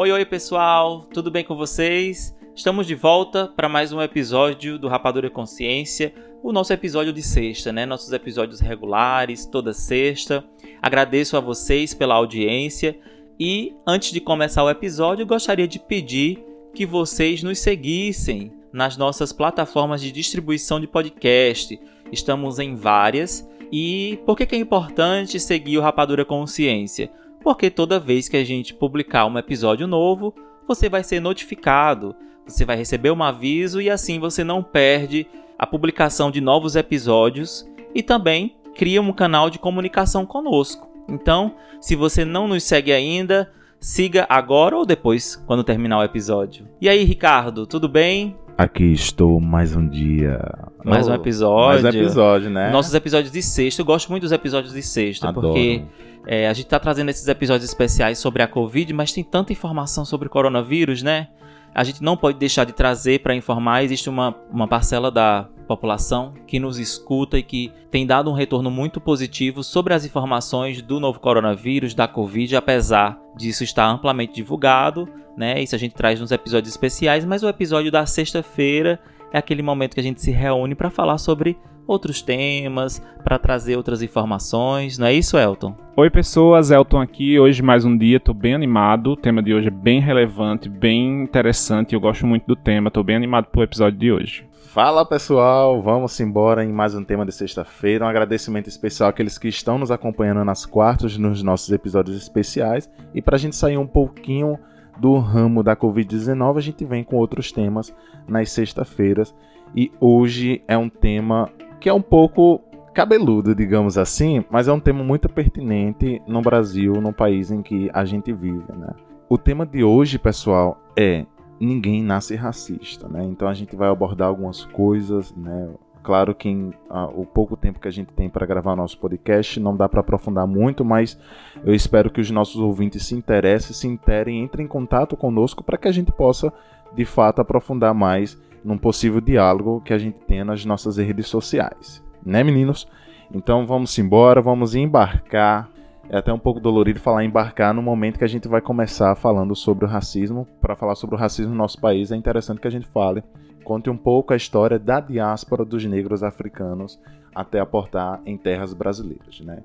Oi, oi, pessoal, tudo bem com vocês? Estamos de volta para mais um episódio do Rapadura Consciência, o nosso episódio de sexta, né? Nossos episódios regulares, toda sexta. Agradeço a vocês pela audiência e antes de começar o episódio, gostaria de pedir que vocês nos seguissem nas nossas plataformas de distribuição de podcast. Estamos em várias. E por que, é importante seguir o Rapadura Consciência? Porque toda vez que a gente publicar um episódio novo, você vai ser notificado, você vai receber um aviso e assim você não perde a publicação de novos episódios e também cria um canal de comunicação conosco. Então, se você não nos segue ainda, siga agora ou depois, quando terminar o episódio. E aí, Ricardo, tudo bem? Aqui estou mais um dia. Mais um episódio. Mais um episódio, né? Nossos episódios de sexta. Eu gosto muito dos episódios de sexta, Adoro. porque é, a gente está trazendo esses episódios especiais sobre a Covid, mas tem tanta informação sobre o coronavírus, né? A gente não pode deixar de trazer para informar. Existe uma, uma parcela da população que nos escuta e que tem dado um retorno muito positivo sobre as informações do novo coronavírus, da Covid, apesar disso estar amplamente divulgado, né? Isso a gente traz nos episódios especiais, mas o episódio da sexta-feira é aquele momento que a gente se reúne para falar sobre outros temas, para trazer outras informações. Não é isso, Elton? Oi, pessoas, Elton aqui. Hoje mais um dia, tô bem animado. O tema de hoje é bem relevante, bem interessante. Eu gosto muito do tema, tô bem animado pro episódio de hoje. Fala pessoal, vamos embora em mais um tema de sexta-feira. Um agradecimento especial àqueles que estão nos acompanhando nas quartas, nos nossos episódios especiais. E para a gente sair um pouquinho do ramo da Covid-19, a gente vem com outros temas nas sexta-feiras. E hoje é um tema que é um pouco cabeludo, digamos assim, mas é um tema muito pertinente no Brasil, no país em que a gente vive, né? O tema de hoje, pessoal, é ninguém nasce racista, né? Então a gente vai abordar algumas coisas, né? Claro que em, uh, o pouco tempo que a gente tem para gravar nosso podcast não dá para aprofundar muito, mas eu espero que os nossos ouvintes se interessem, se interem, entrem em contato conosco para que a gente possa de fato aprofundar mais num possível diálogo que a gente tenha nas nossas redes sociais. Né, meninos? Então vamos embora, vamos embarcar. É até um pouco dolorido falar embarcar no momento que a gente vai começar falando sobre o racismo. Para falar sobre o racismo no nosso país, é interessante que a gente fale, conte um pouco a história da diáspora dos negros africanos até aportar em terras brasileiras. Né?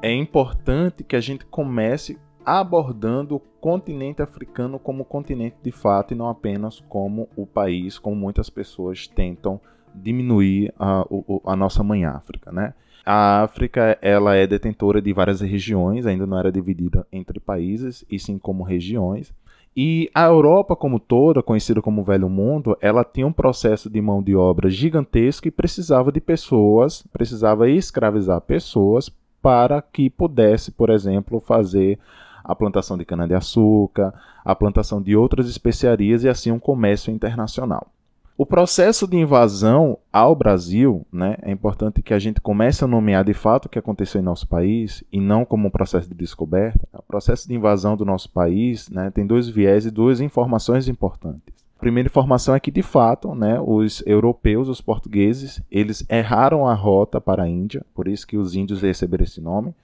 É importante que a gente comece abordando o continente africano como continente de fato e não apenas como o país, como muitas pessoas tentam diminuir a, a nossa mãe África, né? A África ela é detentora de várias regiões, ainda não era dividida entre países, e sim como regiões. E a Europa como toda, conhecida como Velho Mundo, ela tinha um processo de mão de obra gigantesco e precisava de pessoas, precisava escravizar pessoas para que pudesse, por exemplo, fazer a plantação de cana-de-açúcar, a plantação de outras especiarias e assim um comércio internacional. O processo de invasão ao Brasil, né, é importante que a gente comece a nomear de fato o que aconteceu em nosso país e não como um processo de descoberta. O processo de invasão do nosso país né, tem dois viés e duas informações importantes. A primeira informação é que, de fato, né, os europeus, os portugueses, eles erraram a rota para a Índia, por isso que os índios receberam esse nome.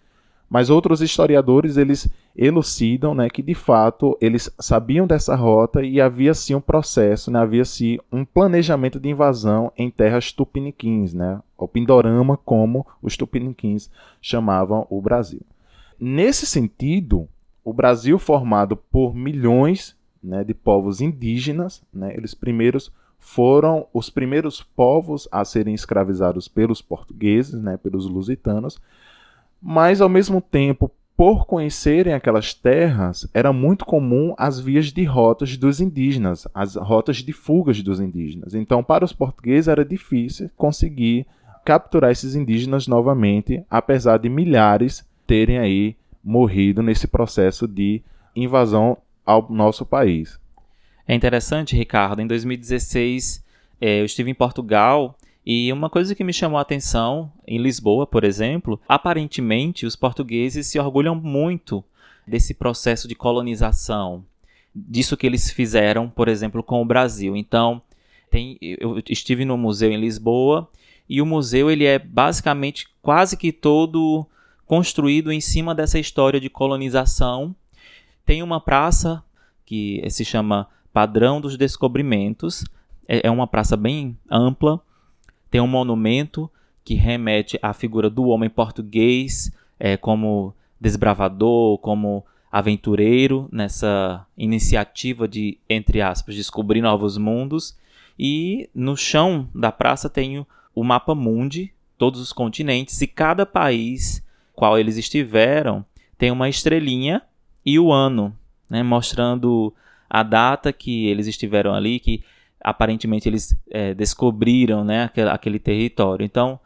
Mas outros historiadores eles elucidam né, que de fato eles sabiam dessa rota e havia sim um processo, né, havia sim um planejamento de invasão em terras tupiniquins, né, o Pindorama, como os tupiniquins chamavam o Brasil. Nesse sentido, o Brasil formado por milhões né, de povos indígenas, né, eles primeiros foram os primeiros povos a serem escravizados pelos portugueses, né, pelos lusitanos, mas ao mesmo tempo, por conhecerem aquelas terras, era muito comum as vias de rotas dos indígenas, as rotas de fugas dos indígenas. Então, para os portugueses era difícil conseguir capturar esses indígenas novamente, apesar de milhares terem aí morrido nesse processo de invasão ao nosso país. É interessante, Ricardo, em 2016 eh, eu estive em Portugal e uma coisa que me chamou a atenção, em Lisboa, por exemplo, aparentemente os portugueses se orgulham muito desse processo de colonização, disso que eles fizeram, por exemplo, com o Brasil. Então, tem, eu estive no museu em Lisboa e o museu ele é basicamente quase que todo construído em cima dessa história de colonização Tem uma praça que se chama Padrão dos Descobrimentos. É, é uma praça bem ampla. Tem um monumento que remete à figura do homem português é, como desbravador, como aventureiro nessa iniciativa de, entre aspas, descobrir novos mundos. E no chão da praça tem o mapa mundi, todos os continentes, e cada país qual eles estiveram tem uma estrelinha e o ano, né, mostrando a data que eles estiveram ali, que aparentemente eles é, descobriram né, aquele, aquele território. Então,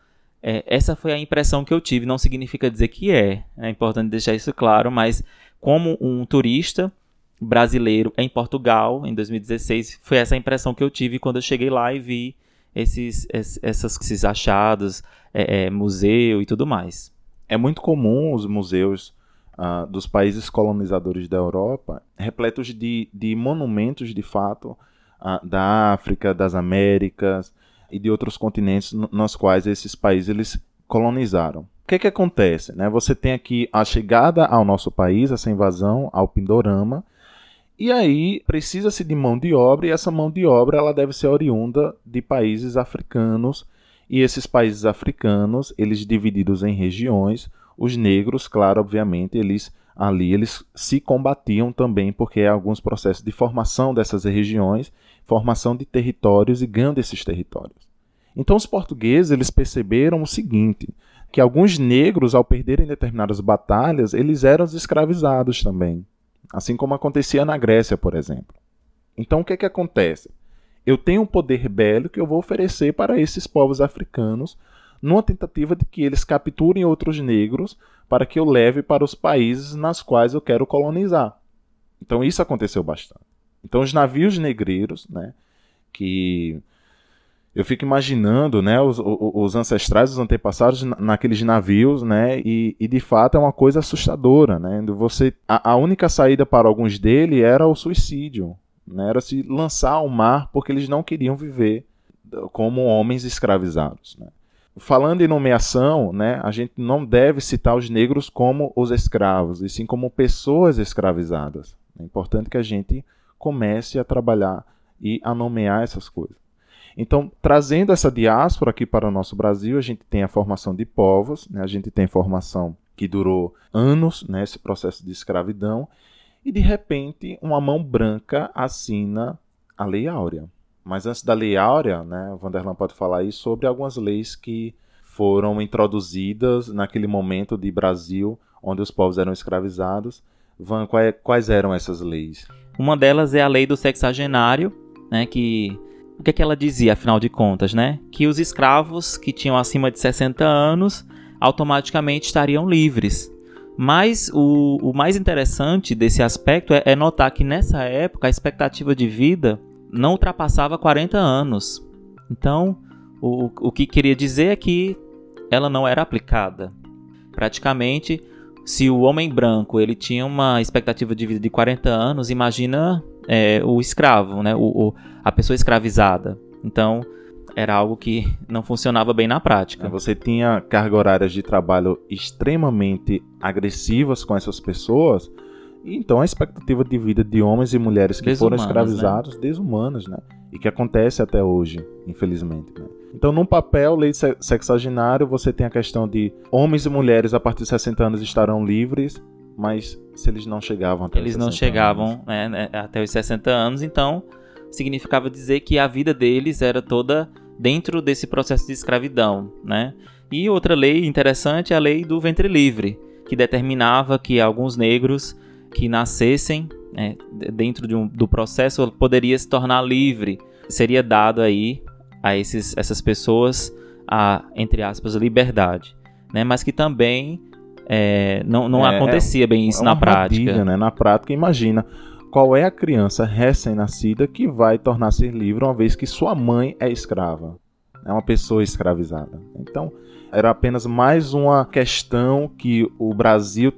é, essa foi a impressão que eu tive. Não significa dizer que é, é importante deixar isso claro, mas como um turista brasileiro em Portugal, em 2016, foi essa impressão que eu tive quando eu cheguei lá e vi esses, esses, esses achados, é, é, museu e tudo mais. É muito comum os museus uh, dos países colonizadores da Europa repletos de, de monumentos, de fato, da África, das Américas, e de outros continentes nos quais esses países eles colonizaram. O que, que acontece? Né? Você tem aqui a chegada ao nosso país, essa invasão ao Pindorama, e aí precisa-se de mão de obra, e essa mão de obra ela deve ser oriunda de países africanos, e esses países africanos, eles divididos em regiões, os negros, claro, obviamente, eles ali eles se combatiam também porque há alguns processos de formação dessas regiões formação de territórios e ganho desses territórios. Então os portugueses eles perceberam o seguinte, que alguns negros ao perderem determinadas batalhas, eles eram escravizados também, assim como acontecia na Grécia, por exemplo. Então o que é que acontece? Eu tenho um poder bélico que eu vou oferecer para esses povos africanos numa tentativa de que eles capturem outros negros para que eu leve para os países nas quais eu quero colonizar. Então isso aconteceu bastante. Então os navios negreiros, né, que eu fico imaginando, né, os, os ancestrais, os antepassados naqueles navios, né, e, e, de fato é uma coisa assustadora, né, você, a, a única saída para alguns deles era o suicídio, né, era se lançar ao mar porque eles não queriam viver como homens escravizados, né. Falando em nomeação, né, a gente não deve citar os negros como os escravos, e sim como pessoas escravizadas. É importante que a gente comece a trabalhar e a nomear essas coisas. Então, trazendo essa diáspora aqui para o nosso Brasil, a gente tem a formação de povos, né? a gente tem formação que durou anos, né? esse processo de escravidão, e de repente uma mão branca assina a Lei Áurea. Mas antes da Lei Áurea, né, o Vanderlan pode falar aí sobre algumas leis que foram introduzidas naquele momento de Brasil, onde os povos eram escravizados. Van, quais eram essas leis? Uma delas é a lei do sexagenário, né, que o que, é que ela dizia, afinal de contas, né? Que os escravos que tinham acima de 60 anos automaticamente estariam livres. Mas o, o mais interessante desse aspecto é, é notar que nessa época a expectativa de vida não ultrapassava 40 anos. Então, o, o que queria dizer é que ela não era aplicada. Praticamente, se o homem branco ele tinha uma expectativa de vida de 40 anos, imagina é, o escravo, né? O, o, a pessoa escravizada. Então, era algo que não funcionava bem na prática. Você tinha cargas horárias de trabalho extremamente agressivas com essas pessoas, então a expectativa de vida de homens e mulheres que foram escravizados, né? desumanas, né? E que acontece até hoje, infelizmente. Né? Então, num papel, lei sexagenário, você tem a questão de homens e mulheres a partir de 60 anos estarão livres, mas se eles não chegavam até eles os 60 não chegavam né, né, até os 60 anos, então significava dizer que a vida deles era toda dentro desse processo de escravidão, né? E outra lei interessante é a lei do ventre livre, que determinava que alguns negros que nascessem né, dentro de um, do processo poderia se tornar livre, seria dado aí a esses, essas pessoas a, entre aspas, liberdade. Né? Mas que também é, não, não é, acontecia bem isso é na prática. né? Na prática, imagina qual é a criança recém-nascida que vai tornar-se livre uma vez que sua mãe é escrava. É uma pessoa escravizada. Então, era apenas mais uma questão que o Brasil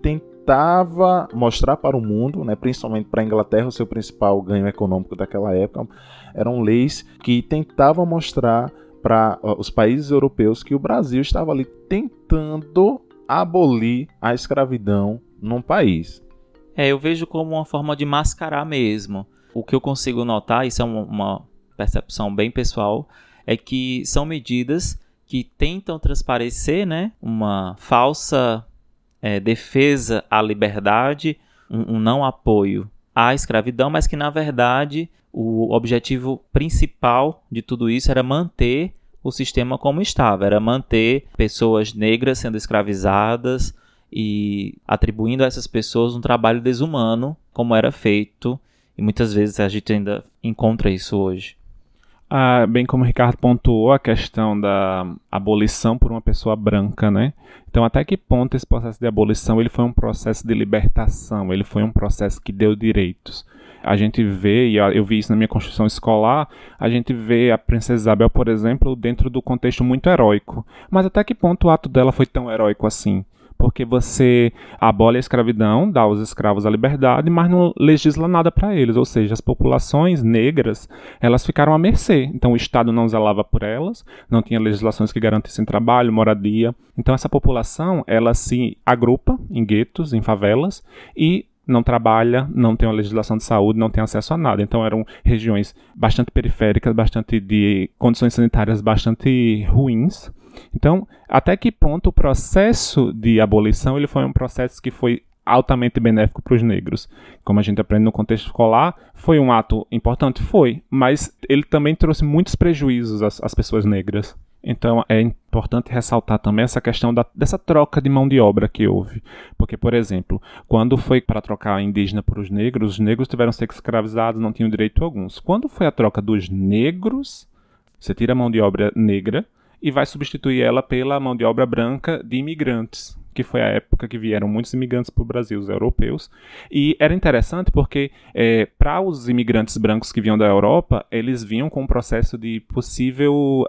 tentava mostrar para o mundo, né, principalmente para a Inglaterra, o seu principal ganho econômico daquela época, eram leis que tentavam mostrar para os países europeus que o Brasil estava ali tentando abolir a escravidão num país. É, eu vejo como uma forma de mascarar mesmo. O que eu consigo notar, isso é uma percepção bem pessoal, é que são medidas que tentam transparecer né, uma falsa é, defesa à liberdade, um, um não apoio à escravidão, mas que na verdade o objetivo principal de tudo isso era manter o sistema como estava, era manter pessoas negras sendo escravizadas e atribuindo a essas pessoas um trabalho desumano, como era feito, e muitas vezes a gente ainda encontra isso hoje. Ah, bem como o Ricardo pontuou, a questão da abolição por uma pessoa branca, né? Então, até que ponto esse processo de abolição ele foi um processo de libertação, ele foi um processo que deu direitos. A gente vê, e eu vi isso na minha construção escolar, a gente vê a princesa Isabel, por exemplo, dentro do contexto muito heróico. Mas até que ponto o ato dela foi tão heróico assim? Porque você abole a escravidão, dá aos escravos a liberdade, mas não legisla nada para eles, ou seja, as populações negras, elas ficaram à mercê. Então o Estado não zelava por elas, não tinha legislações que garantissem trabalho, moradia. Então essa população, ela se agrupa em guetos, em favelas e não trabalha, não tem uma legislação de saúde, não tem acesso a nada. Então eram regiões bastante periféricas, bastante de condições sanitárias bastante ruins. Então, até que ponto o processo de abolição ele foi um processo que foi altamente benéfico para os negros. Como a gente aprende no contexto escolar, foi um ato importante? Foi, mas ele também trouxe muitos prejuízos às, às pessoas negras. Então é importante ressaltar também essa questão da, dessa troca de mão de obra que houve. Porque, por exemplo, quando foi para trocar indígena por os negros, os negros tiveram que ser escravizados, não tinham direito alguns. Quando foi a troca dos negros, você tira a mão de obra negra e vai substituir ela pela mão de obra branca de imigrantes que foi a época que vieram muitos imigrantes para o Brasil, os europeus. E era interessante porque, é, para os imigrantes brancos que vinham da Europa, eles vinham com um processo de possível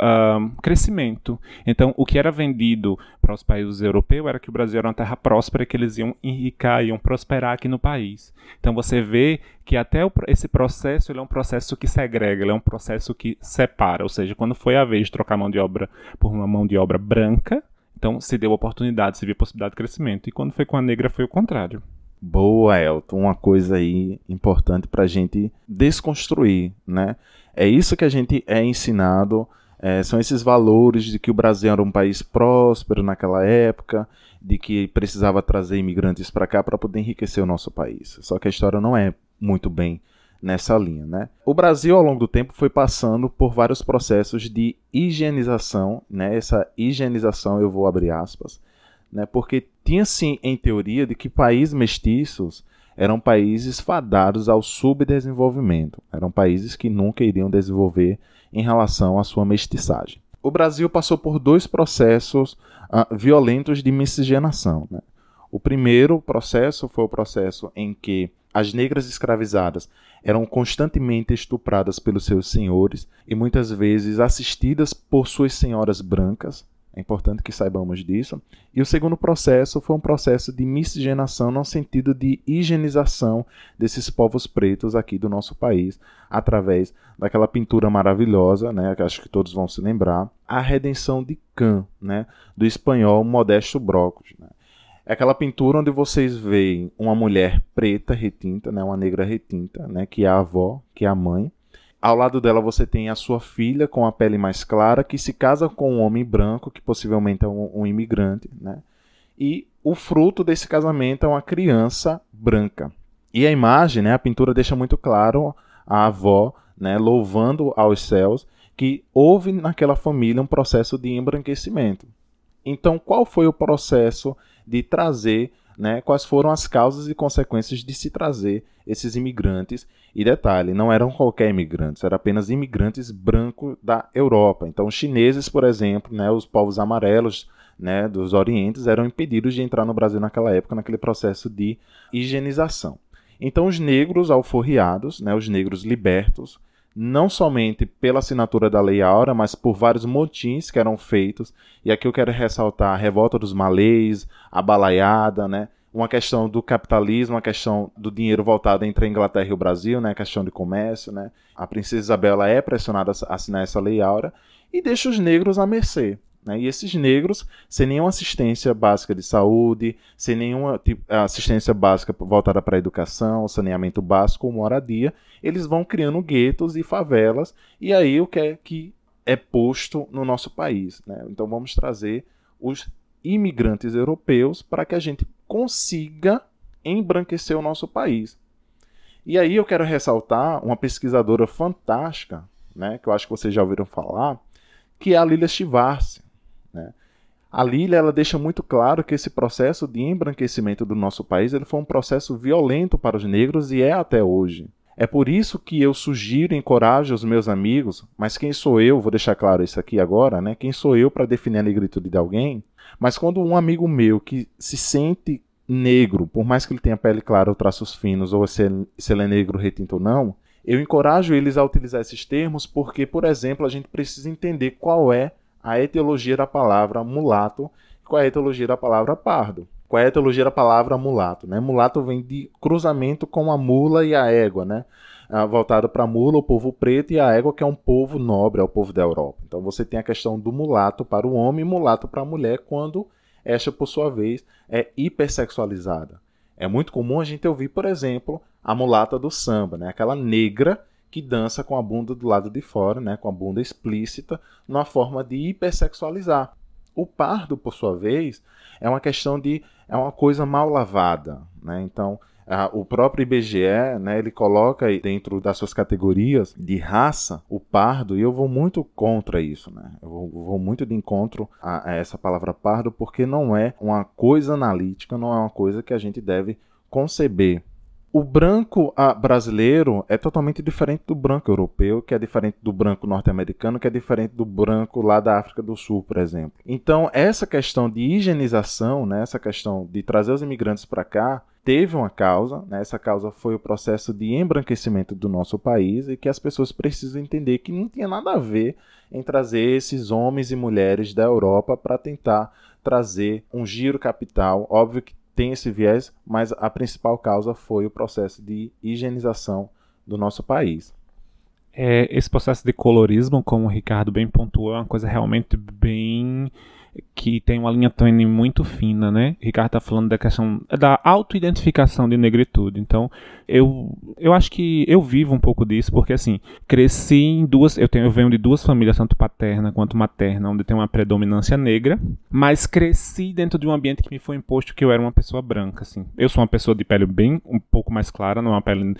crescimento. Então, o que era vendido para os países europeus era que o Brasil era uma terra próspera que eles iam enricar, iam prosperar aqui no país. Então, você vê que até o, esse processo é um processo que segrega, é um processo que separa. Ou seja, quando foi a vez de trocar mão de obra por uma mão de obra branca, então se deu oportunidade, se viu possibilidade de crescimento. E quando foi com a negra foi o contrário. Boa, Elton. Uma coisa aí importante para a gente desconstruir, né? É isso que a gente é ensinado, é, são esses valores de que o Brasil era um país próspero naquela época, de que precisava trazer imigrantes para cá para poder enriquecer o nosso país. Só que a história não é muito bem nessa linha. Né? O Brasil, ao longo do tempo, foi passando por vários processos de higienização, né? essa higienização eu vou abrir aspas, né? porque tinha sim em teoria de que países mestiços eram países fadados ao subdesenvolvimento, eram países que nunca iriam desenvolver em relação à sua mestiçagem. O Brasil passou por dois processos uh, violentos de miscigenação. Né? O primeiro processo foi o processo em que as negras escravizadas eram constantemente estupradas pelos seus senhores e muitas vezes assistidas por suas senhoras brancas. É importante que saibamos disso. E o segundo processo foi um processo de miscigenação no sentido de higienização desses povos pretos aqui do nosso país, através daquela pintura maravilhosa, né, que acho que todos vão se lembrar, A Redenção de Can, né, do espanhol Modesto Brocos. Né. É aquela pintura onde vocês veem uma mulher preta retinta, né, uma negra retinta, né, que é a avó, que é a mãe. Ao lado dela você tem a sua filha com a pele mais clara, que se casa com um homem branco, que possivelmente é um, um imigrante, né? E o fruto desse casamento é uma criança branca. E a imagem, né, a pintura deixa muito claro a avó, né, louvando aos céus que houve naquela família um processo de embranquecimento. Então, qual foi o processo de trazer, né, quais foram as causas e consequências de se trazer esses imigrantes. E detalhe, não eram qualquer imigrantes, eram apenas imigrantes brancos da Europa. Então, os chineses, por exemplo, né, os povos amarelos né, dos orientes eram impedidos de entrar no Brasil naquela época, naquele processo de higienização. Então, os negros alforriados, né, os negros libertos, não somente pela assinatura da Lei Áurea, mas por vários motins que eram feitos. E aqui eu quero ressaltar a revolta dos malês, a balaiada, né? uma questão do capitalismo, uma questão do dinheiro voltado entre a Inglaterra e o Brasil, né? a questão de comércio. Né? A princesa Isabela é pressionada a assinar essa Lei Áurea e deixa os negros à mercê. Né? E esses negros, sem nenhuma assistência básica de saúde, sem nenhuma tipo, assistência básica voltada para a educação, saneamento básico ou moradia, eles vão criando guetos e favelas, e aí o que é que é posto no nosso país. Né? Então vamos trazer os imigrantes europeus para que a gente consiga embranquecer o nosso país. E aí eu quero ressaltar uma pesquisadora fantástica, né, que eu acho que vocês já ouviram falar, que é a Lilia Schwartz. Né? A Lilia ela deixa muito claro que esse processo de embranquecimento do nosso país ele foi um processo violento para os negros e é até hoje. É por isso que eu sugiro e encorajo os meus amigos, mas quem sou eu, vou deixar claro isso aqui agora, né? Quem sou eu para definir a negritude de alguém? Mas quando um amigo meu que se sente negro, por mais que ele tenha pele clara ou traços finos, ou se ele, se ele é negro retinto ou não, eu encorajo eles a utilizar esses termos porque, por exemplo, a gente precisa entender qual é a etiologia da palavra mulato qual é a etiologia da palavra pardo. Qual é a etiologia da palavra mulato? Né? Mulato vem de cruzamento com a mula e a égua, né? Ah, voltado para a mula, o povo preto, e a égua, que é um povo nobre, é o povo da Europa. Então você tem a questão do mulato para o homem e mulato para a mulher, quando esta, por sua vez, é hipersexualizada. É muito comum a gente ouvir, por exemplo, a mulata do samba, né? aquela negra que dança com a bunda do lado de fora, né? com a bunda explícita, numa forma de hipersexualizar. O pardo, por sua vez, é uma questão de é uma coisa mal lavada, né? Então, ah, o próprio IBGE, né, ele coloca dentro das suas categorias de raça o pardo, e eu vou muito contra isso, né? Eu vou, vou muito de encontro a, a, essa palavra pardo, porque não é uma coisa analítica, não é uma coisa que a gente deve conceber o branco brasileiro é totalmente diferente do branco europeu, que é diferente do branco norte-americano, que é diferente do branco lá da África do Sul, por exemplo. Então, essa questão de higienização, né, essa questão de trazer os imigrantes para cá, teve uma causa, né? essa causa foi o processo de embranquecimento do nosso país e que as pessoas precisam entender que não tinha nada a ver em trazer esses homens e mulheres da Europa para tentar trazer um giro capital. Óbvio que tem esse viés, mas a principal causa foi o processo de higienização do nosso país. É, esse processo de colorismo, como o Ricardo bem pontuou, é uma coisa realmente bem que tem uma linha tênue muito fina, né? Ricardo está falando da questão da autoidentificação de negritude. Então, eu, eu acho que eu vivo um pouco disso, porque assim, cresci em duas. Eu, tenho, eu venho de duas famílias, tanto paterna quanto materna, onde tem uma predominância negra, mas cresci dentro de um ambiente que me foi imposto que eu era uma pessoa branca. Assim. Eu sou uma pessoa de pele bem um pouco mais clara, não é uma pele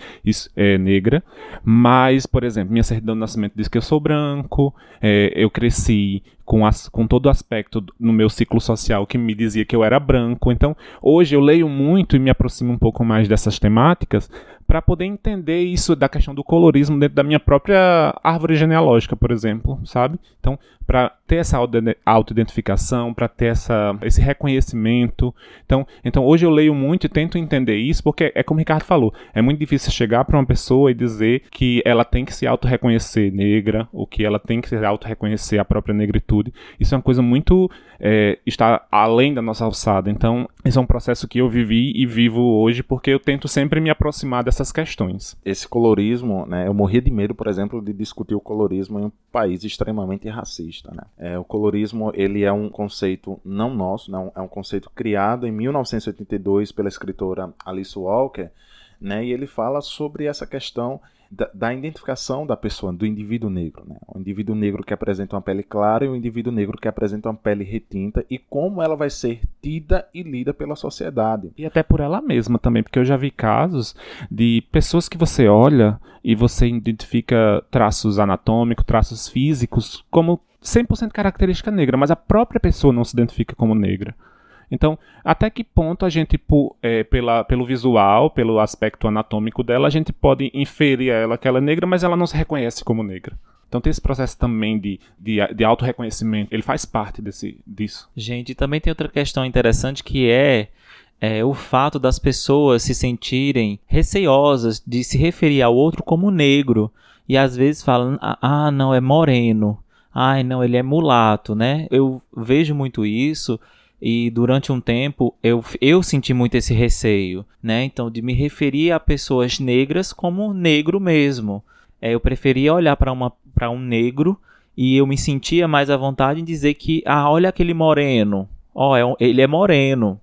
é, negra, mas, por exemplo, minha certidão de nascimento diz que eu sou branco, é, eu cresci com, as, com todo o aspecto meu ciclo social que me dizia que eu era branco. Então, hoje eu leio muito e me aproximo um pouco mais dessas temáticas para poder entender isso da questão do colorismo dentro da minha própria árvore genealógica, por exemplo, sabe? Então, para ter essa autoidentificação, para ter essa, esse reconhecimento. Então, então, hoje eu leio muito e tento entender isso, porque é como o Ricardo falou, é muito difícil chegar para uma pessoa e dizer que ela tem que se auto-reconhecer negra, ou que ela tem que se auto-reconhecer a própria negritude. Isso é uma coisa muito. É, está além da nossa alçada. Então, esse é um processo que eu vivi e vivo hoje, porque eu tento sempre me aproximar dessas questões. Esse colorismo, né, eu morria de medo, por exemplo, de discutir o colorismo em um país extremamente racista. Né? É, o colorismo ele é um conceito não nosso, não, é um conceito criado em 1982 pela escritora Alice Walker, né? e ele fala sobre essa questão da, da, identificação da pessoa, do indivíduo negro. Né? O indivíduo negro que apresenta uma pele clara e o indivíduo negro que apresenta uma pele retinta e como ela vai ser tida e lida pela sociedade. E até por ela mesma também, porque eu já vi casos de pessoas que você olha e você identifica traços anatômicos, traços físicos como 100% característica negra, mas a própria pessoa não se identifica como negra. Então, até que ponto a gente, por, é, pela, pelo visual, pelo aspecto anatômico dela, a gente pode inferir a ela que ela é negra, mas ela não se reconhece como negra. Então tem esse processo também de, de, de auto-reconhecimento, ele faz parte desse, disso. Gente, também tem outra questão interessante que é, é o fato das pessoas se sentirem receiosas de se referir ao outro como negro. E às vezes falam, ah, não, é moreno ai, não, ele é mulato, né? Eu vejo muito isso e durante um tempo eu, eu senti muito esse receio, né? Então, de me referir a pessoas negras como negro mesmo. É, eu preferia olhar para um negro e eu me sentia mais à vontade em dizer que, ah, olha aquele moreno, ó, oh, é um, ele é moreno,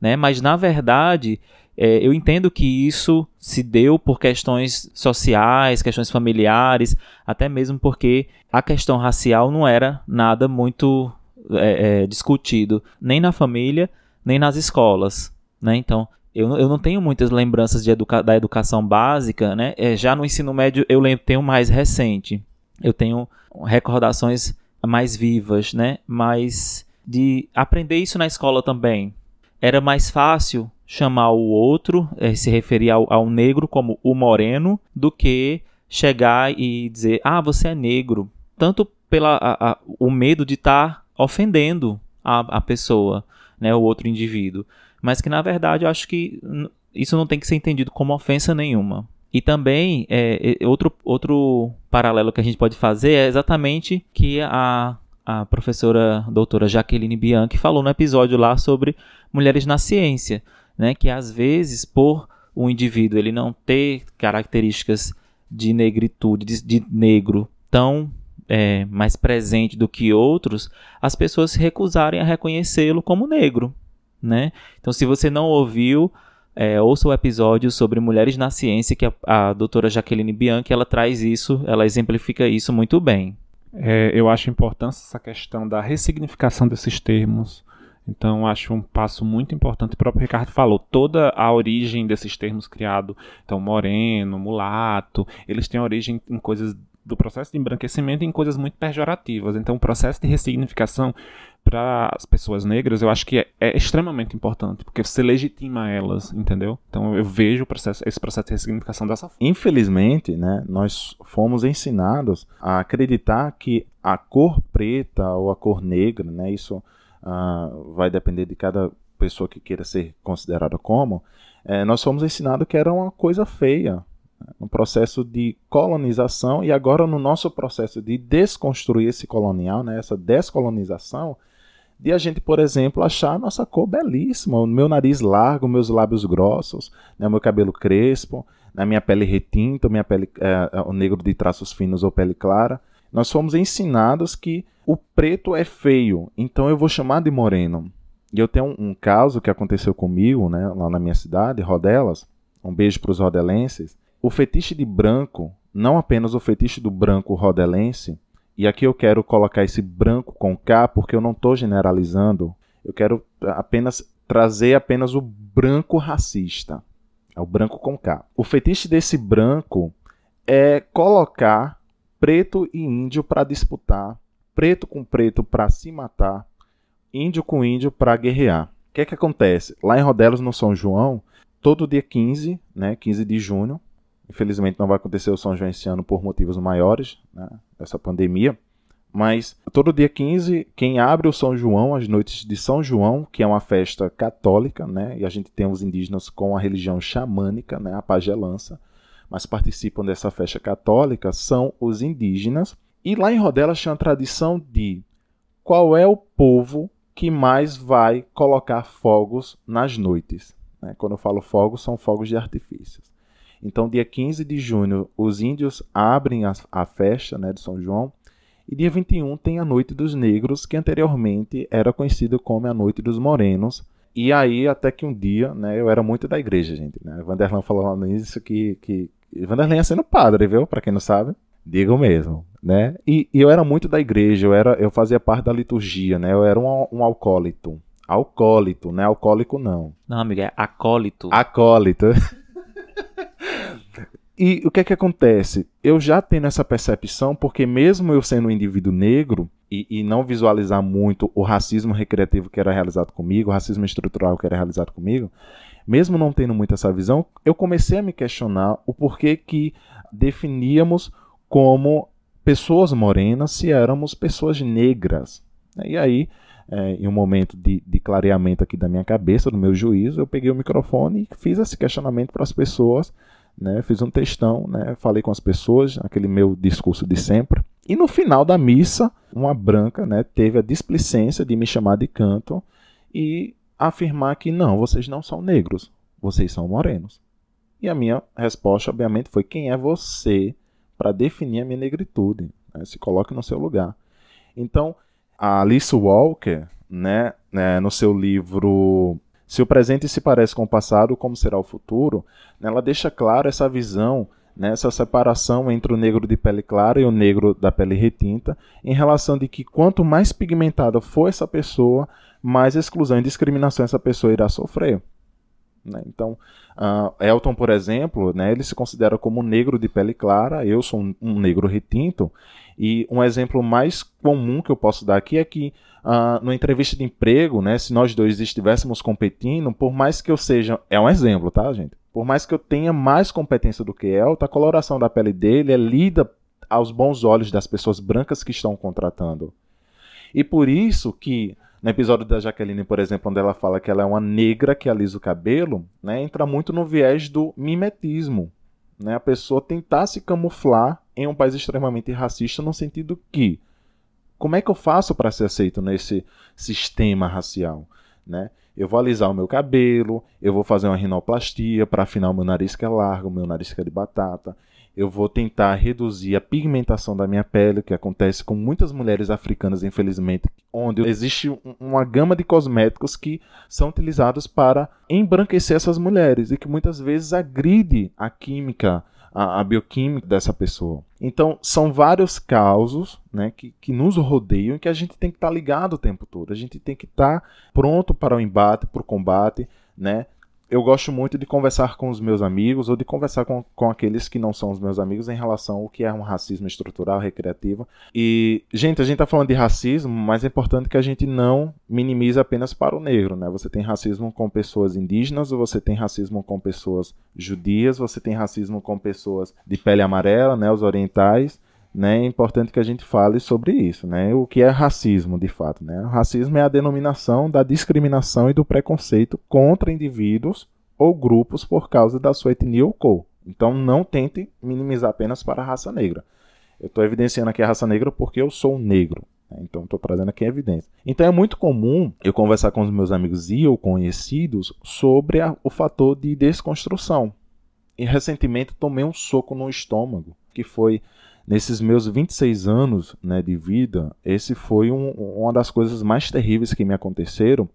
né? Mas na verdade, é, eu entendo que isso se deu por questões sociais, questões familiares, até mesmo porque a questão racial não era nada muito é, é, discutido nem na família nem nas escolas, né? Então eu, eu não tenho muitas lembranças de educa da educação básica, né? É, já no ensino médio eu tenho mais recente, eu tenho recordações mais vivas, né? Mas de aprender isso na escola também. Era mais fácil chamar o outro, eh, se referir ao, ao negro como o moreno, do que chegar e dizer, ah, você é negro. Tanto pela a, a, o medo de estar tá ofendendo a, a pessoa, né, o outro indivíduo. Mas que na verdade eu acho que isso não tem que ser entendido como ofensa nenhuma. E também, é, outro, outro paralelo que a gente pode fazer é exatamente que a, a professora doutora Jaqueline Bianchi falou no episódio lá sobre mulheres na ciência, né? que às vezes, por o indivíduo ele não ter características de negritude, de, de negro tão é, mais presente do que outros, as pessoas se recusarem a reconhecê-lo como negro. Né? Então, se você não ouviu é, ouça o episódio sobre mulheres na ciência, que a, a doutora Jaqueline Bianchi ela traz isso, ela exemplifica isso muito bem. É, eu acho importante essa questão da ressignificação desses termos. Então, acho um passo muito importante. O próprio Ricardo falou, toda a origem desses termos criados, então, moreno, mulato, eles têm origem em coisas do processo de embranquecimento em coisas muito pejorativas. Então, o processo de ressignificação para as pessoas negras, eu acho que é, é, extremamente importante, porque você legitima elas, entendeu? Então eu vejo processo, esse processo de ressignificação dessa forma. Infelizmente, né, nós fomos ensinados a acreditar que a cor preta ou a cor negra, né, isso uh, vai depender de cada pessoa que queira ser considerada como, é, nós fomos ensinados que era uma coisa feia, no processo de colonização e agora no nosso processo de desconstruir esse colonial, né, essa descolonização, de a gente, por exemplo, achar a nossa cor belíssima, o meu nariz largo, meus lábios grossos, né, o meu cabelo crespo, a minha pele retinta, minha pele é, é, o negro de traços finos ou pele clara. Nós fomos ensinados que o preto é feio, então eu vou chamar de moreno. E eu tenho um, um caso que aconteceu comigo, né, lá na minha cidade, Rodelas. Um beijo para os rodelenses. O fetiche de branco, não apenas o fetiche do branco rodelense, e aqui eu quero colocar esse branco com K porque eu não estou generalizando. Eu quero apenas trazer apenas o branco racista. É o branco com K. O fetiche desse branco é colocar preto e índio para disputar, preto com preto para se matar, índio com índio para guerrear. O que é que acontece? Lá em Rodelos, no São João, todo dia 15, né, 15 de junho, Infelizmente não vai acontecer o São João esse ano por motivos maiores, né, dessa pandemia. Mas todo dia 15, quem abre o São João, as noites de São João, que é uma festa católica, né? E a gente tem os indígenas com a religião xamânica, né? A pagelança. Mas participam dessa festa católica são os indígenas. E lá em Rodelas tinha a tradição de qual é o povo que mais vai colocar fogos nas noites. Né? Quando eu falo fogos, são fogos de artifícios. Então, dia 15 de junho, os índios abrem a, a festa né, de São João. E dia 21 tem a Noite dos Negros, que anteriormente era conhecido como a Noite dos Morenos. E aí, até que um dia, né, eu era muito da igreja, gente. Né? Vanderlan falou nisso que, que. Vanderlan ia sendo padre, viu? Para quem não sabe. Digo mesmo, né? E, e, eu era muito da igreja, eu, era, eu fazia parte da liturgia, né? Eu era um, um alcoólito. Alcoólito, não é alcoólico, não. Não, amigo, é acólito. Acólito. E o que é que acontece? Eu já tenho essa percepção, porque mesmo eu sendo um indivíduo negro e, e, não visualizar muito o racismo recreativo que era realizado comigo, o racismo estrutural que era realizado comigo, mesmo não tendo muito essa visão, eu comecei a me questionar o porquê que definíamos como pessoas morenas se éramos pessoas negras. E aí, é, em um momento de, de clareamento aqui da minha cabeça, do meu juízo, eu peguei o microfone e fiz esse questionamento para as pessoas né, fiz um textão, né, falei com as pessoas, aquele meu discurso de sempre. E no final da missa, uma branca né, teve a displicência de me chamar de canto e afirmar que não, vocês não são negros, vocês são morenos. E a minha resposta, obviamente, foi: quem é você para definir a minha negritude? Né? Se coloque no seu lugar. Então, a Alice Walker, né, né, no seu livro Se o presente se parece com o passado, como será o futuro, né, ela deixa claro essa visão né, essa separação entre o negro de pele clara e o negro da pele retinta, em relação de que quanto mais pigmentada for essa pessoa, mais exclusão e discriminação essa pessoa irá sofrer. Né? Então, uh, Elton, por exemplo, né, ele se considera como negro de pele clara, eu sou um, um, negro retinto, e um exemplo mais comum que eu posso dar aqui é que uh, numa entrevista de emprego, né, se nós dois estivéssemos competindo, por mais que eu seja, é um exemplo, tá, gente? Por mais que eu tenha mais competência do que Elton, a coloração da pele dele é lida aos bons olhos das pessoas brancas que estão contratando. E por isso que no episódio da Jaqueline, por exemplo, onde ela fala que ela é uma negra que alisa o cabelo, né, entra muito no viés do mimetismo. Né, a pessoa tentar se camuflar em um país extremamente racista, no sentido que como é que eu faço para ser aceito nesse sistema racial? Né? Eu vou alisar o meu cabelo, eu vou fazer uma rinoplastia para afinar o meu nariz que é largo, o meu nariz que é de batata. Eu vou tentar reduzir a pigmentação da minha pele, que acontece com muitas mulheres africanas, infelizmente, onde existe uma gama de cosméticos que são utilizados para embranquecer essas mulheres e que muitas vezes agride a química a, a, bioquímica dessa pessoa. Então, são vários causos né, que, que nos rodeiam e que a gente tem que estar tá ligado o tempo todo. A gente tem que estar tá pronto para o embate, para o combate, né? Eu gosto muito de conversar com os meus amigos ou de conversar com, com aqueles que não são os meus amigos em relação ao que é um racismo estrutural, recreativo. E, gente, a gente está falando de racismo, mas é importante que a gente não minimize apenas para o negro, né? Você tem racismo com pessoas indígenas, você tem racismo com pessoas judias, você tem racismo com pessoas de pele amarela, né? Os orientais. Né, é importante que a gente fale sobre isso, né? O que é racismo, de fato, né? O racismo é a denominação da discriminação e do preconceito contra indivíduos ou grupos por causa da sua etnia ou cor. Então não tente minimizar apenas para a raça negra. Eu estou evidenciando aqui a raça negra porque eu sou negro. Né? Então estou trazendo aqui a evidência. Então é muito comum eu conversar com os meus amigos e ou conhecidos sobre a, o fator de desconstrução. E recentemente tomei um soco no estômago, que foi Nesses meus 26 anos né, de vida, esse foi um, uma das coisas mais terríveis que me aconteceram.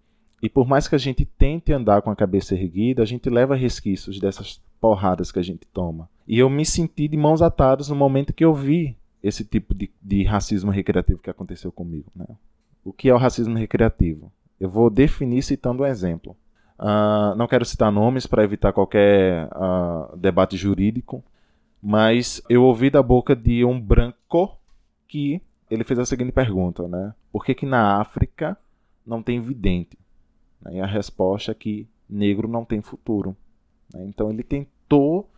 E por mais que a gente tente andar com a cabeça erguida, a gente leva resquícios dessas porradas que a gente toma. E eu me senti de mãos atadas no momento que eu vi esse tipo de, de racismo recreativo que aconteceu comigo. Né? O que é o racismo recreativo? Eu vou definir citando um exemplo. Uh, não quero citar nomes para evitar qualquer uh, debate jurídico, mas eu ouvi da boca de um branco que ele fez a seguinte pergunta, né? Por que, que na África não tem vidente? E a resposta é que negro não tem futuro. Né? Então ele tentou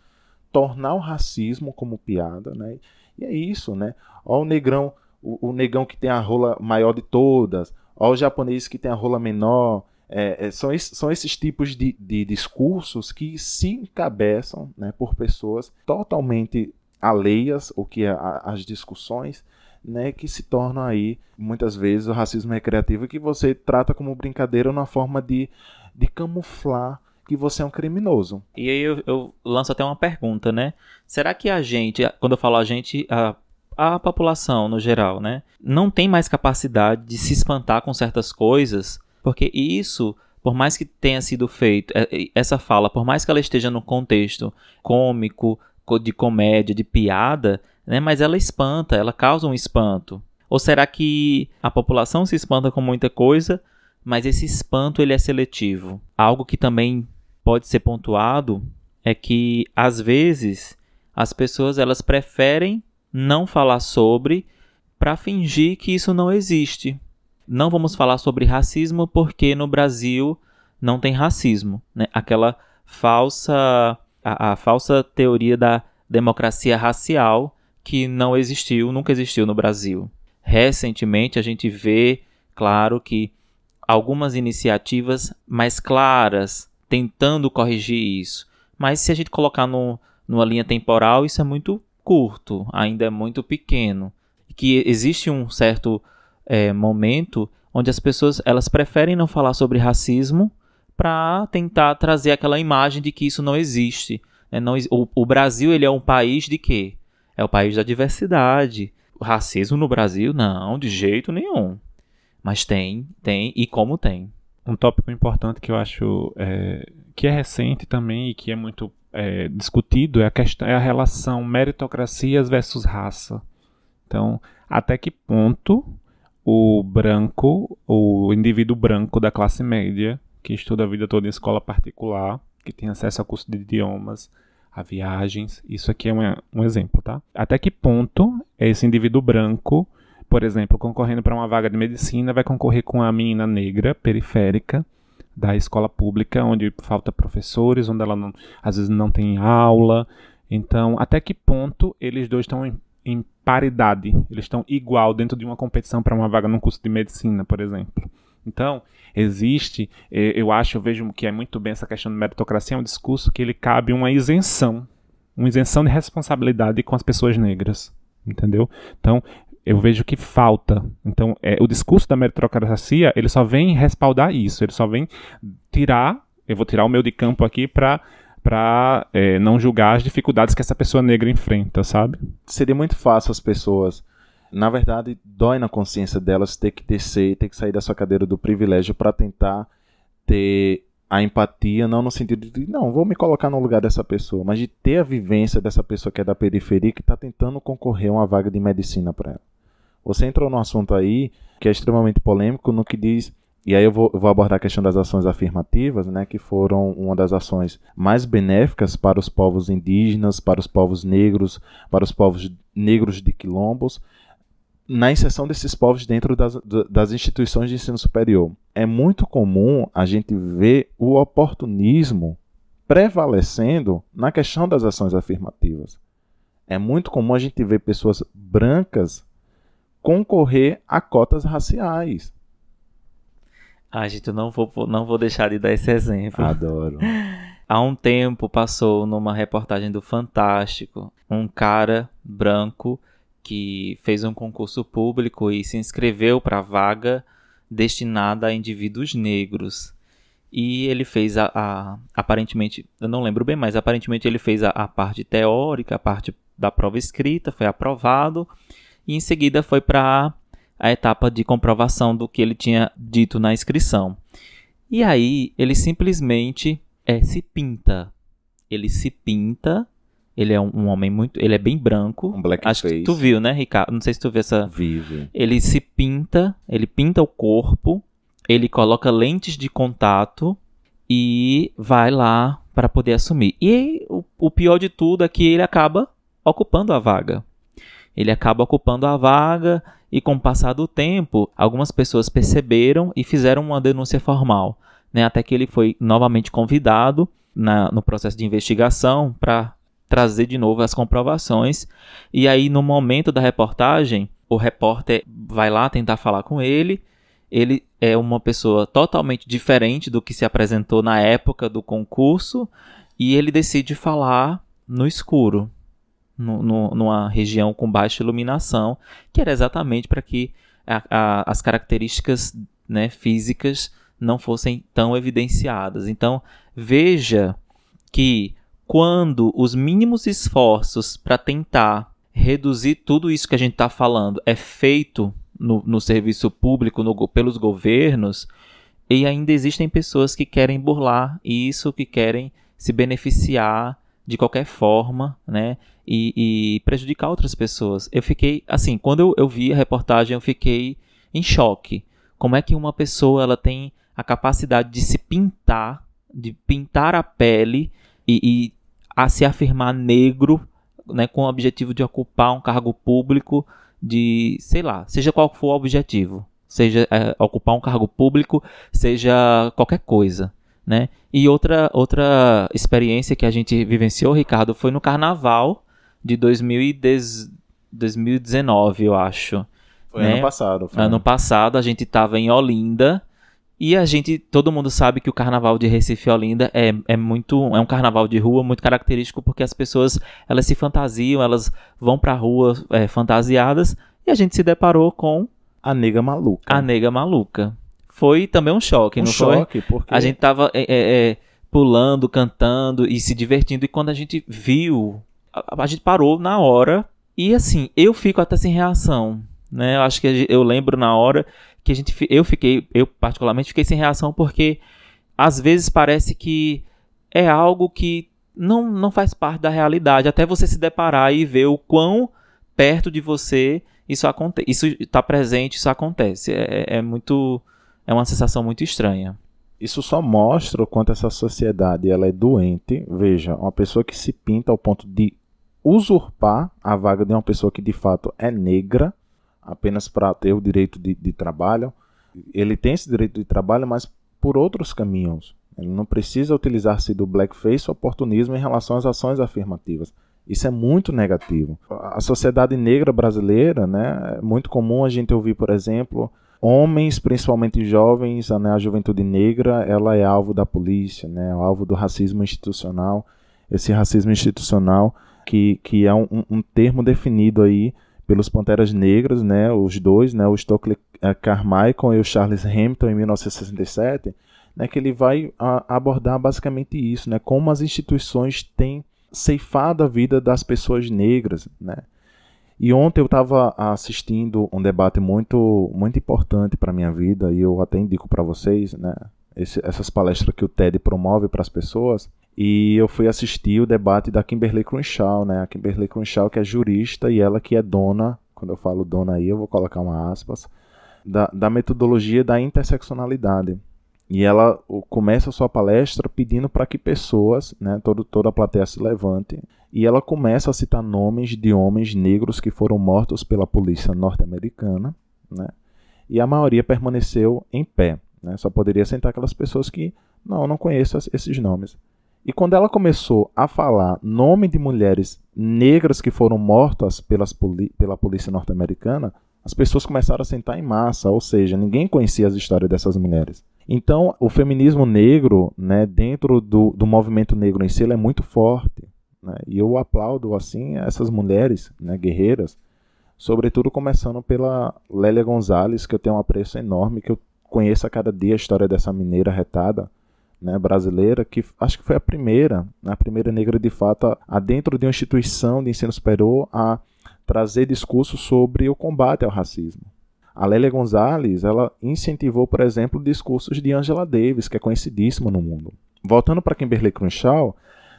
tornar o racismo como piada, né? E é isso, né? Olha o negrão, o, o negão que tem a rola maior de todas, olha o japonês que tem a rola menor, é, é, são, esses, são esses tipos de, de discursos que se encabeçam né, por pessoas totalmente alheias o que é as discussões, né, que se tornam aí muitas vezes o racismo recreativo que você trata como brincadeira na forma de, de camuflar que você é um criminoso. E aí eu, eu, lanço até uma pergunta, né? Será que a gente, quando eu falo a gente, a, a população no geral, né, não tem mais capacidade de se espantar com certas coisas porque isso, por mais que tenha sido feito, é, essa fala, por mais que ela esteja no contexto cômico, de comédia, de piada, né, mas ela espanta, ela causa um espanto. Ou será que a população se espanta com muita coisa, mas esse espanto ele é seletivo? Algo que também pode ser pontuado é que às vezes as pessoas elas preferem não falar sobre para fingir que isso não existe não vamos falar sobre racismo porque no Brasil não tem racismo, né? Aquela falsa a, a falsa teoria da democracia racial que não existiu, nunca existiu no Brasil. Recentemente a gente vê, claro, que algumas iniciativas mais claras tentando corrigir isso. Mas se a gente colocar no, numa linha temporal, isso é muito curto, ainda é muito pequeno. Que existe um certo é, momento onde as pessoas elas preferem não falar sobre racismo para tentar trazer aquela imagem de que isso não existe. Né? Não, o, o, Brasil ele é um país de quê? É o país da diversidade. Racismo no Brasil? Não, de jeito nenhum. Mas tem, tem, e como tem. Um tópico importante que eu acho é, que é recente também e que é muito é, discutido é a, questão, é a relação meritocracias versus raça. Então, até que ponto o branco, o indivíduo branco da classe média, que estuda a vida toda em escola particular, que tem acesso a curso de idiomas, a viagens, isso aqui é um, exemplo, tá? Até que ponto esse indivíduo branco, por exemplo, concorrendo para uma vaga de medicina, vai concorrer com a menina negra periférica da escola pública, onde falta professores, onde ela não, às vezes não tem aula. Então, até que ponto eles dois estão em, paridade? Eles estão igual dentro de uma competição para uma vaga num curso de medicina, por exemplo. Então, existe, eu acho, eu vejo que é muito bem essa questão de meritocracia, é um discurso que ele cabe uma isenção, uma isenção de responsabilidade com as pessoas negras, entendeu? Então, eu vejo que falta. Então, é, o discurso da meritocracia, ele só vem respaldar isso, ele só vem tirar, eu vou tirar o meu de campo aqui para para é, não julgar as dificuldades que essa pessoa negra enfrenta, sabe? Seria muito fácil as pessoas, na verdade, dói na consciência delas ter que descer, ter que sair da sua cadeira do privilégio para tentar ter a empatia, não no sentido de, não, vou me colocar no lugar dessa pessoa, mas de ter a vivência dessa pessoa que é da periferia que está tentando concorrer a uma vaga de medicina para ela. Você entrou num assunto aí que é extremamente polêmico no que diz e aí eu vou, eu vou, abordar a questão das ações afirmativas, né, que foram uma das ações mais benéficas para os povos indígenas, para os povos negros, para os povos negros de quilombos, na inserção desses povos dentro das, das instituições de ensino superior. É muito comum a gente ver o oportunismo prevalecendo na questão das ações afirmativas. É muito comum a gente ver pessoas brancas concorrer a cotas raciais. Ah, gente, eu não vou, não vou deixar de dar esse exemplo. Adoro. Há um tempo passou numa reportagem do Fantástico um cara branco que fez um concurso público e se inscreveu para a vaga destinada a indivíduos negros. E ele fez a, a, Aparentemente, eu não lembro bem, mas aparentemente ele fez a, a parte teórica, a parte da prova escrita, foi aprovado e em seguida foi para a etapa de comprovação do que ele tinha dito na inscrição. E aí ele simplesmente é, se pinta. Ele se pinta. Ele é um, um homem muito. Ele é bem branco. Um black Acho face. que tu viu, né, Ricardo? Não sei se tu viu essa. Vive. Ele se pinta. Ele pinta o corpo. Ele coloca lentes de contato. E vai lá para poder assumir. E o, o pior de tudo é que ele acaba ocupando a vaga ele acaba ocupando a vaga e com o passar do tempo, algumas pessoas perceberam e fizeram uma denúncia formal, né, até que ele foi novamente convidado na, no processo de investigação para trazer de novo as comprovações. E aí, no momento da reportagem, o repórter vai lá tentar falar com ele. Ele é uma pessoa totalmente diferente do que se apresentou na época do concurso e ele decide falar no escuro no, no, numa região com baixa iluminação, que era exatamente para que a, a, as características né, físicas não fossem tão evidenciadas. Então, veja que quando os mínimos esforços para tentar reduzir tudo isso que a gente está falando é feito no, no serviço público no, pelos governos, e ainda existem pessoas que querem burlar isso, que querem se beneficiar de qualquer forma, né? E, e, prejudicar outras pessoas. Eu fiquei, assim, quando eu, eu vi a reportagem, eu fiquei em choque. Como é que uma pessoa ela tem a capacidade de se pintar, de pintar a pele e, e a se afirmar negro, né, com o objetivo de ocupar um cargo público, de, sei lá, seja qual for o objetivo. Seja é, ocupar um cargo público, seja qualquer coisa né? E outra, outra experiência que a gente vivenciou, Ricardo, foi no carnaval de 2010, 2019, eu acho. Foi né? ano passado. Foi. Ano passado a gente estava em Olinda e a gente, todo mundo sabe que o carnaval de Recife e Olinda é, é muito, é um carnaval de rua muito característico porque as pessoas elas se fantasiam, elas vão pra rua é, fantasiadas e a gente se deparou com a nega maluca. A nega maluca foi também um choque, um não choque, foi? Porque... A gente tava é, é, é, pulando, cantando e se divertindo. E quando a gente viu, a, a, gente parou na hora E assim, eu fico até sem reação, né? Eu acho que eu lembro na hora que a gente eu fiquei, eu particularmente fiquei sem reação porque às vezes parece que é algo que não, não faz parte da realidade, até você se deparar e ver o quão perto de você isso acontece, isso está presente, isso acontece. É, é, muito, é uma sensação muito estranha. Isso só mostra o quanto essa sociedade ela é doente. Veja, uma pessoa que se pinta ao ponto de usurpar a vaga de uma pessoa que de fato é negra, apenas para ter o direito de, de trabalho. Ele tem esse direito de trabalho, mas por outros caminhos. Ele não precisa utilizar-se do blackface ou oportunismo em relação às ações afirmativas. Isso é muito negativo. A sociedade negra brasileira, né, é muito comum a gente ouvir, por exemplo, homens, principalmente jovens, né, a juventude negra, ela é alvo da polícia, né, alvo do racismo institucional. Esse racismo institucional que, que é um, um termo definido aí pelos Panteras Negras, né, os dois, né, o Stokely eh, Carmichael e o Charles Hampton em 1967, né, que ele vai a, abordar basicamente isso, né, como as instituições têm ceifado a vida das pessoas negras, né. E ontem eu estava assistindo um debate muito muito importante para minha vida e eu até indico para vocês, né, esse, essas palestras que o TED promove para as pessoas. E eu fui assistir o debate da Kimberly Crenshaw, né? A Kimberly Crenshaw que é jurista e ela que é dona, quando eu falo dona aí, eu vou colocar uma aspas, da, da metodologia da interseccionalidade. E ela começa a sua palestra pedindo para que pessoas, né, todo, toda a plateia se levante, e ela começa a citar nomes de homens negros que foram mortos pela polícia norte-americana, né, e a maioria permaneceu em pé. Né, só poderia sentar aquelas pessoas que, não, não conheço esses nomes. E quando ela começou a falar nome de mulheres negras que foram mortas pelas pela polícia norte-americana, as pessoas começaram a sentar em massa, ou seja, ninguém conhecia as histórias dessas mulheres. Então, o feminismo negro, né, dentro do, do movimento negro em si, é muito forte. Né, e eu aplaudo, assim, essas mulheres né, guerreiras, sobretudo começando pela Lélia Gonzalez, que eu tenho um apreço enorme, que eu conheço a cada dia a história dessa mineira retada, né, brasileira, que acho que foi a primeira, né, a primeira negra de fato, a, dentro de uma instituição de ensino superior, a trazer discursos sobre o combate ao racismo. A Lélia Gonzalez, ela incentivou, por exemplo, discursos de Angela Davis, que é conhecidíssima no mundo. Voltando para Kimberly Crenshaw,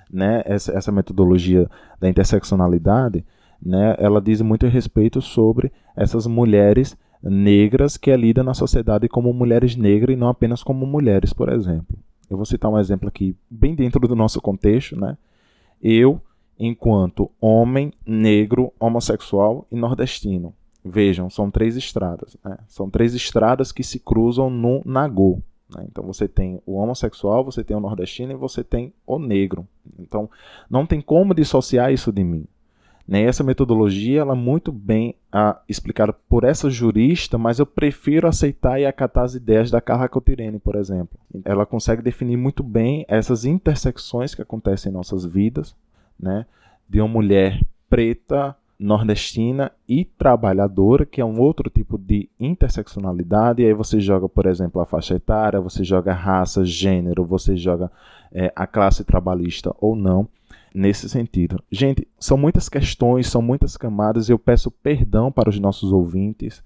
né, essa, essa metodologia da interseccionalidade, né, ela diz muito respeito sobre essas mulheres negras que é lida na sociedade como mulheres negras e não apenas como mulheres, por exemplo. Eu vou citar um exemplo aqui, bem dentro do nosso contexto, né? Eu, enquanto homem, negro, homossexual e nordestino. Vejam, são três estradas. Né? São três estradas que se cruzam no Nagô. Né? Então você tem o homossexual, você tem o nordestino e você tem o negro. Então não tem como dissociar isso de mim. Né? Essa metodologia ela é muito bem ah, explicada por essa jurista, mas eu prefiro aceitar e acatar as ideias da Carla Cotirene, por exemplo. Ela consegue definir muito bem essas intersecções que acontecem em nossas vidas, né? de uma mulher preta, nordestina e trabalhadora, que é um outro tipo de interseccionalidade. E aí você joga, por exemplo, a faixa etária, você joga raça, gênero, você joga é, a classe trabalhista ou não nesse sentido. Gente, são muitas questões, são muitas camadas. Eu peço perdão para os nossos ouvintes.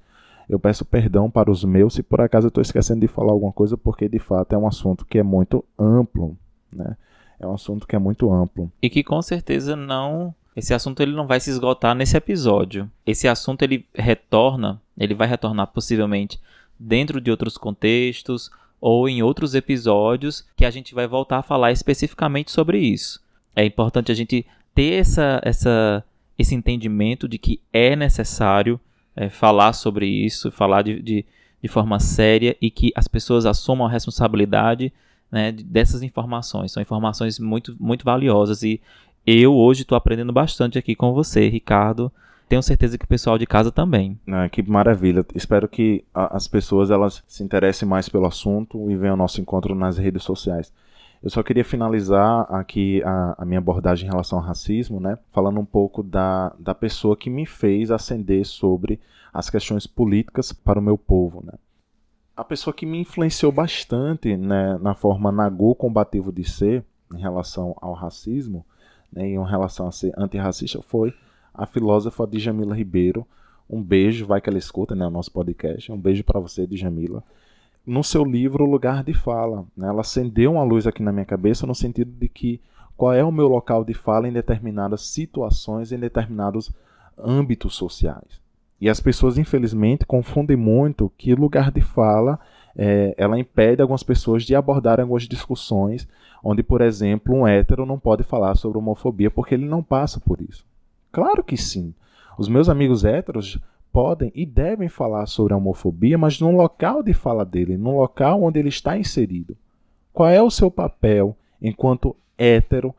Eu peço perdão para os meus se por acaso eu estou esquecendo de falar alguma coisa, porque de fato é um assunto que é muito amplo, né? É um assunto que é muito amplo. E que com certeza não. Esse assunto ele não vai se esgotar nesse episódio. Esse assunto ele retorna, ele vai retornar possivelmente dentro de outros contextos ou em outros episódios que a gente vai voltar a falar especificamente sobre isso é importante a gente ter essa, essa, esse entendimento de que é necessário é, falar sobre isso, falar de, de, de, forma séria e que as pessoas assumam a responsabilidade né, dessas informações. São informações muito, muito valiosas e eu hoje estou aprendendo bastante aqui com você, Ricardo. Tenho certeza que o pessoal de casa também. Ah, que maravilha. Espero que a, as pessoas elas se interessem mais pelo assunto e venham ao nosso encontro nas redes sociais. Eu só queria finalizar aqui a, a, minha abordagem em relação ao racismo, né, falando um pouco da, da pessoa que me fez ascender sobre as questões políticas para o meu povo. Né. A pessoa que me influenciou bastante né, na forma nagô combativo de ser em relação ao racismo, né, em relação a ser antirracista, foi a filósofa Djamila Ribeiro. Um beijo, vai que ela escuta né, o nosso podcast. Um beijo para você, Djamila. No seu livro, Lugar de Fala, né, ela acendeu uma luz aqui na minha cabeça no sentido de que qual é o meu local de fala em determinadas situações, em determinados âmbitos sociais. E as pessoas, infelizmente, confundem muito que lugar de fala é, ela impede algumas pessoas de abordarem algumas discussões onde, por exemplo, um hétero não pode falar sobre homofobia porque ele não passa por isso. Claro que sim. Os meus amigos héteros podem e devem falar sobre a homofobia, mas no local de fala dele, no local onde ele está inserido. Qual é o seu papel enquanto hétero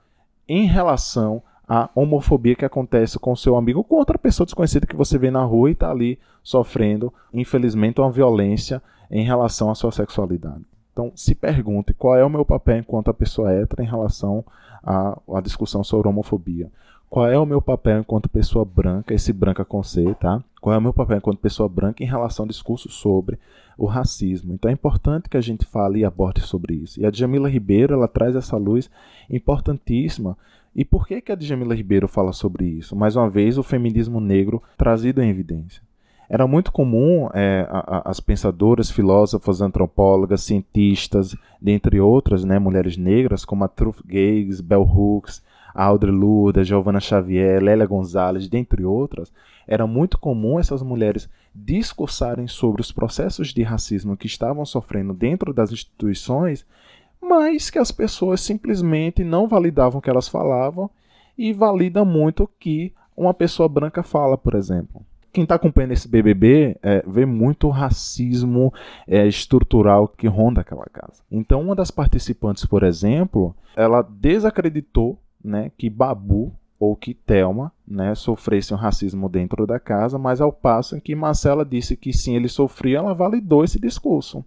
em relação à homofobia que acontece com seu amigo ou com outra pessoa desconhecida que você vê na rua e está ali sofrendo, infelizmente, uma violência em relação à sua sexualidade. Então, se pergunte qual é o meu papel enquanto a pessoa hétero em relação à, à discussão sobre homofobia. Qual é o meu papel enquanto pessoa branca, esse branca com C, tá? Qual é o meu papel enquanto pessoa branca em relação ao discurso sobre o racismo? Então é importante que a gente fale e aborde sobre isso. E a Djamila Ribeiro, ela traz essa luz importantíssima. E por que, que a Djamila Ribeiro fala sobre isso? Mais uma vez, o feminismo negro trazido em evidência. Era muito comum é, a, a, as pensadoras, filósofas, antropólogas, cientistas, dentre outras, né, mulheres negras, como a Truth Gages, Bell Hooks, Audre Lorde, Giovanna Xavier, Lélia Gonzalez, dentre outras, era muito comum essas mulheres discursarem sobre os processos de racismo que estavam sofrendo dentro das instituições, mas que as pessoas simplesmente não validavam o que elas falavam e valida muito o que uma pessoa branca fala, por exemplo quem está acompanhando esse BBB é, vê muito racismo é, estrutural que ronda aquela casa. Então, uma das participantes, por exemplo, ela desacreditou né, que Babu ou que Thelma né, um racismo dentro da casa, mas ao passo em que Marcela disse que sim, ele sofria, ela validou esse discurso.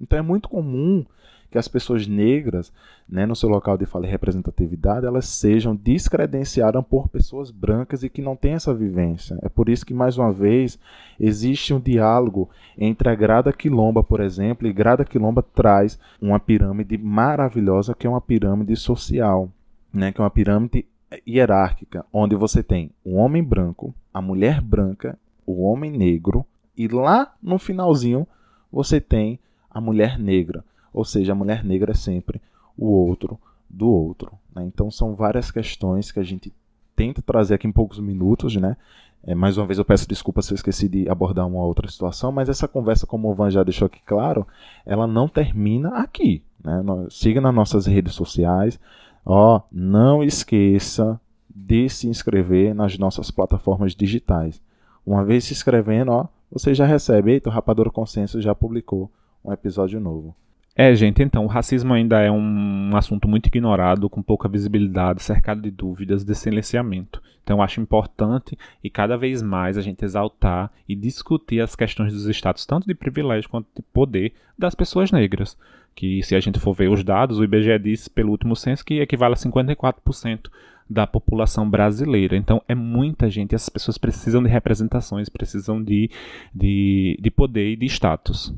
Então é muito comum que as pessoas negras, né, no seu local de fala e representatividade, elas sejam descredenciadas por pessoas brancas e que não têm essa vivência. É por isso que, mais uma vez, existe um diálogo entre a Grada Quilomba, por exemplo, e Grada Quilomba traz uma pirâmide maravilhosa, que é uma pirâmide social, né, que é uma pirâmide hierárquica, onde você tem o homem branco, a mulher branca, o homem negro, e lá no finalzinho você tem a mulher negra. Ou seja, a mulher negra é sempre o outro do outro. Né? Então são várias questões que a gente tenta trazer aqui em poucos minutos, né? É, mais uma vez eu peço desculpa se eu esqueci de abordar uma outra situação, mas essa conversa, como o Van já deixou aqui claro, ela não termina aqui. Né? Siga nas nossas redes sociais. Ó, não esqueça de se inscrever nas nossas plataformas digitais. Uma vez se inscrevendo, ó, você já recebe. Eita, o Rapadura Consenso já publicou um episódio novo. É, gente, então, o racismo ainda é um assunto muito ignorado, com pouca visibilidade, cercado de dúvidas, de silenciamento. Então, eu acho importante e cada vez mais a gente exaltar e discutir as questões dos estados, tanto de privilégio quanto de poder, das pessoas negras. Que, se a gente for ver os dados, o IBGE disse, pelo último censo, que equivale a 54% da população brasileira. Então, é muita gente, essas pessoas precisam de representações, precisam de, de, de poder e de status.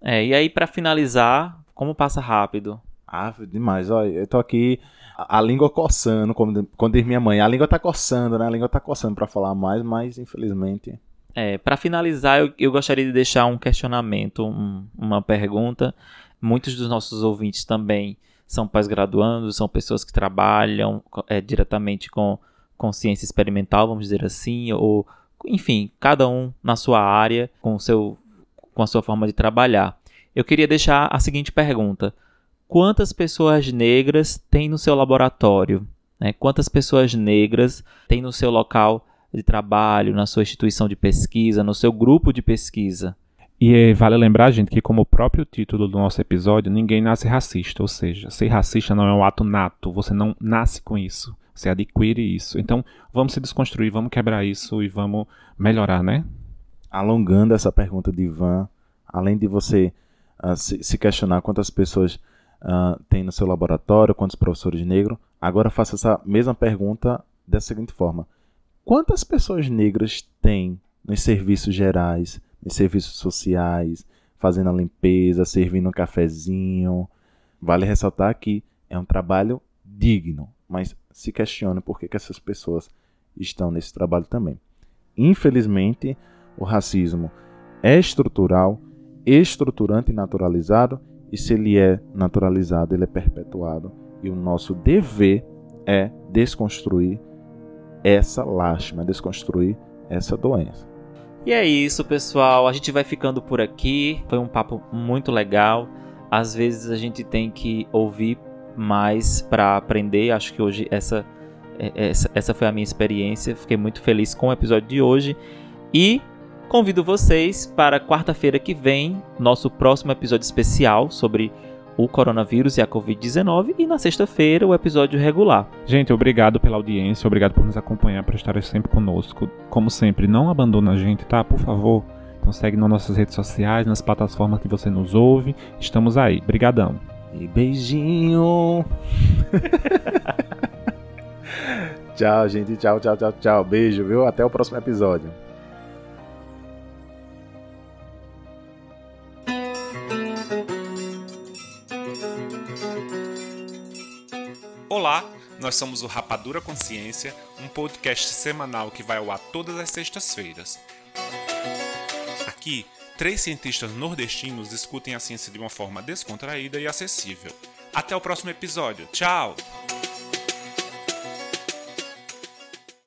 É, e aí para finalizar, como passa rápido? Ah, demais. Olha, eu tô aqui a, a língua coçando, como, quando diz minha mãe, a língua tá coçando, né? A língua tá coçando para falar mais, mas infelizmente. É, para finalizar, eu, eu, gostaria de deixar um questionamento, um, uma pergunta. Muitos dos nossos ouvintes também são pós-graduandos, são pessoas que trabalham é, diretamente com, com ciência experimental, vamos dizer assim, ou enfim, cada um na sua área, com seu com a sua forma de trabalhar. Eu queria deixar a seguinte pergunta: quantas pessoas negras tem no seu laboratório? Né? Quantas pessoas negras tem no seu local de trabalho, na sua instituição de pesquisa, no seu grupo de pesquisa? E vale lembrar, gente, que como o próprio título do nosso episódio, ninguém nasce racista, ou seja, ser racista não é um ato nato, você não nasce com isso, você adquire isso. Então, vamos se desconstruir, vamos quebrar isso e vamos melhorar, né? alongando essa pergunta de Ivan, além de você uh, se, se, questionar quantas pessoas uh, tem no seu laboratório, quantos professores negros, agora faça essa mesma pergunta da seguinte forma: quantas pessoas negras tem nos serviços gerais, nos serviços sociais, fazendo a limpeza, servindo um cafezinho? Vale ressaltar que é um trabalho digno, mas se questione por que, que essas pessoas estão nesse trabalho também. Infelizmente, o racismo é estrutural, estruturante e naturalizado, e se ele é naturalizado, ele é perpetuado. E o nosso dever é desconstruir essa lástima, desconstruir essa doença. E é isso, pessoal. A gente vai ficando por aqui. Foi um papo muito legal. Às vezes a gente tem que ouvir mais para aprender. Acho que hoje essa, é, essa, essa foi a minha experiência. Fiquei muito feliz com o episódio de hoje. E convido vocês para quarta-feira que vem, nosso próximo episódio especial sobre o coronavírus e a Covid-19 e na sexta-feira o episódio regular. Gente, obrigado pela audiência, obrigado por nos acompanhar, por estar sempre conosco. Como sempre, não abandona a gente, tá? Por favor. Então segue nas nossas redes sociais, nas plataformas que você nos ouve. Estamos aí. Brigadão. E beijinho. tchau, gente. Tchau, tchau, tchau, tchau. Beijo, viu? Até o próximo episódio. Olá, nós somos o Rapadura Consciência, um podcast semanal que vai ao ar todas as sextas-feiras. Aqui, três cientistas nordestinos discutem a ciência de uma forma descontraída e acessível. Até o próximo episódio. Tchau!